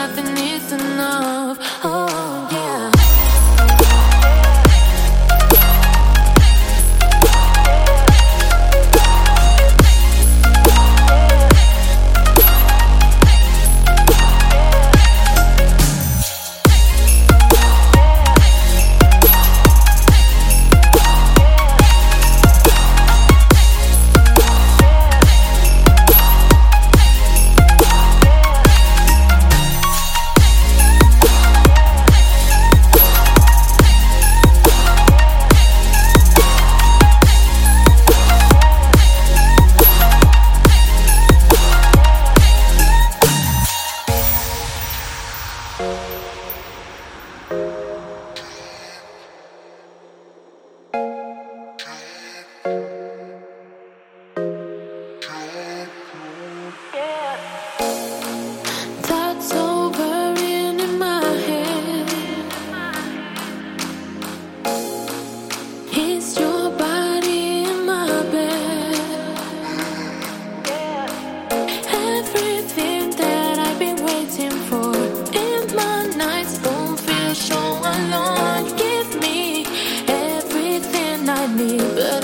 nothing is enough. me, but